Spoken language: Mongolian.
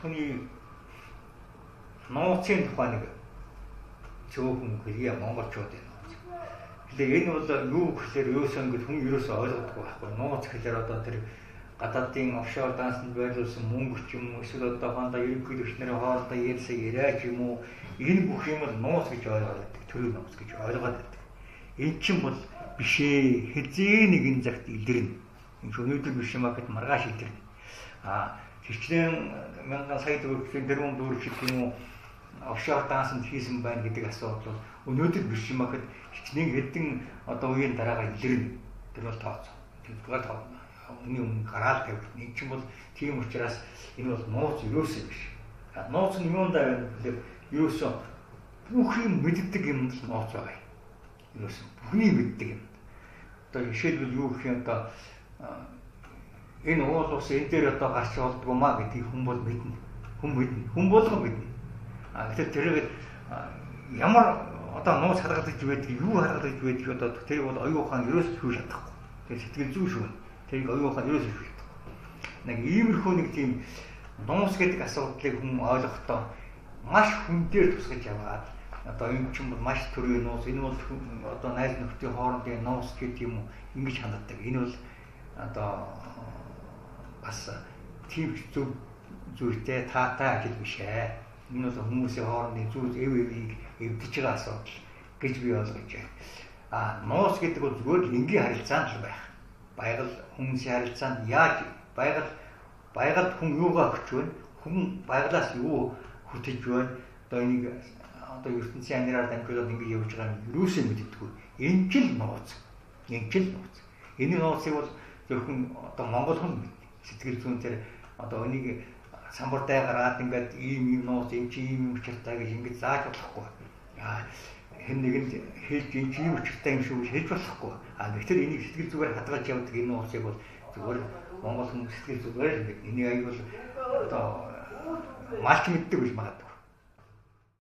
хүний нууцын тухай нэг цөөхөн хэлье монголчууд энэ. Тэгэхээр энэ бол юу гэхээр юусэн гэж хүн ерөөсөө ойлгодоггүй байхгүй. Нууц гэхээр одоо тэр гадаадын офшор дансанд байрлуулсан мөнгө ч юм уу эсвэл одоо хондоо ерөнхийлөгч нарын хоорондоо ярьсан яриа ч юм уу энэ бүх юм л нууц гэж ойлгоод байдаг. Төрийн нууц гэж ойлгоод байдаг. Энэ чинь бол биш ээ. Хизээ нэгэн цагт илэрнэ. Энэ өнөөдөр биш юм аа гэд маргааш илэрнэ. А хичнээн мянган сая төгрөгийн тэрүүн дүүрч гэх юм уу офшор дансанд хийсэн байна гэдэг асуудал бол өнөөдөр биш юм ахэд хичнээн хэдэн одоо үеийн дараагаар илэрнэ. Тэр бол тооцоо. Тэгвэл тоо өмнө өмнө гараал тавих. Нэг ч юм бол тийм учраас энэ бол нууц юусоо биш. Нууц нь юунд байна гэхээр юусоо бүх юм мэддэг юм л нууц байгаа юм. Юусоо бүхний мэддэг юм. Одоо жишээлбэл юу гэх юм одоо энэ уул ус энэ дээр одоо гарч болдгоо маа гэдгийг хүн бол мэднэ. Хүн мэднэ. Хүн болгон мэднэ. А тэгэхээр тэрийг ямар одоо нууц харагдаж байдаг юу харагдаж байдаг одоо тэр бол оюухан ерөөс хүү шатахгүй. Тэр сэтгэл зүй шүү. Тэрийг оюухан ерөөс хүү шатахгүй. Нэг иймэрхүү нэг тийм нууц гэдэг асуудлыг хүн ойлгохдоо маш хүн дээр тусгаж яваад одоо энэ ч юм бол маш төрлийн нууц энэ бол одоо найз нөхдийн хоорондын нууц гэдэг юм уу ингэж ханддаг. Энэ бол одоо бас тийм зөв зүйтэй таатай ажил биш ээ Энэ бол хүмүүсийн хоорондын зүйл эв эвийг эвдэж байгаа асуудал гэж би ойлгож байна. А нуус гэдэг бол зүгээр л энгийн харилцаанд л байх. Байгаль хүмүүсийн харилцаанд яаж байгаль байгальд хүн юугаа өгч байна? Хүн байгалаас юу хүтэж байна? Одоо энийг одоо ертөнцийн анираар дамжуулаад ингэ явж байгаа нь юусэн мэддэггүй. Энэ ч л нууц. Энэ ч л нууц. Энэ нууцыг бол зөвхөн одоо монгол хүн мэднэ. Сэтгэл зүйн тэр одоо энийг самбартай гараад ингээд ийм ийм нууц энэ чи ийм учиртай гэж ингэж зааж болохгүй. Аа хэн нэгэнд хэлж энэ чи ийм учиртай юм шүү гэж хэлж болохгүй. Аа тэгэхээр энийг сэтгэл зүгээр хадгалж явдаг энэ нууцыг бол зүгээр Монгол хүмүүс сэтгэл зүгээр л энийг аяг бол одоо малч мэддэг гэж магадгүй.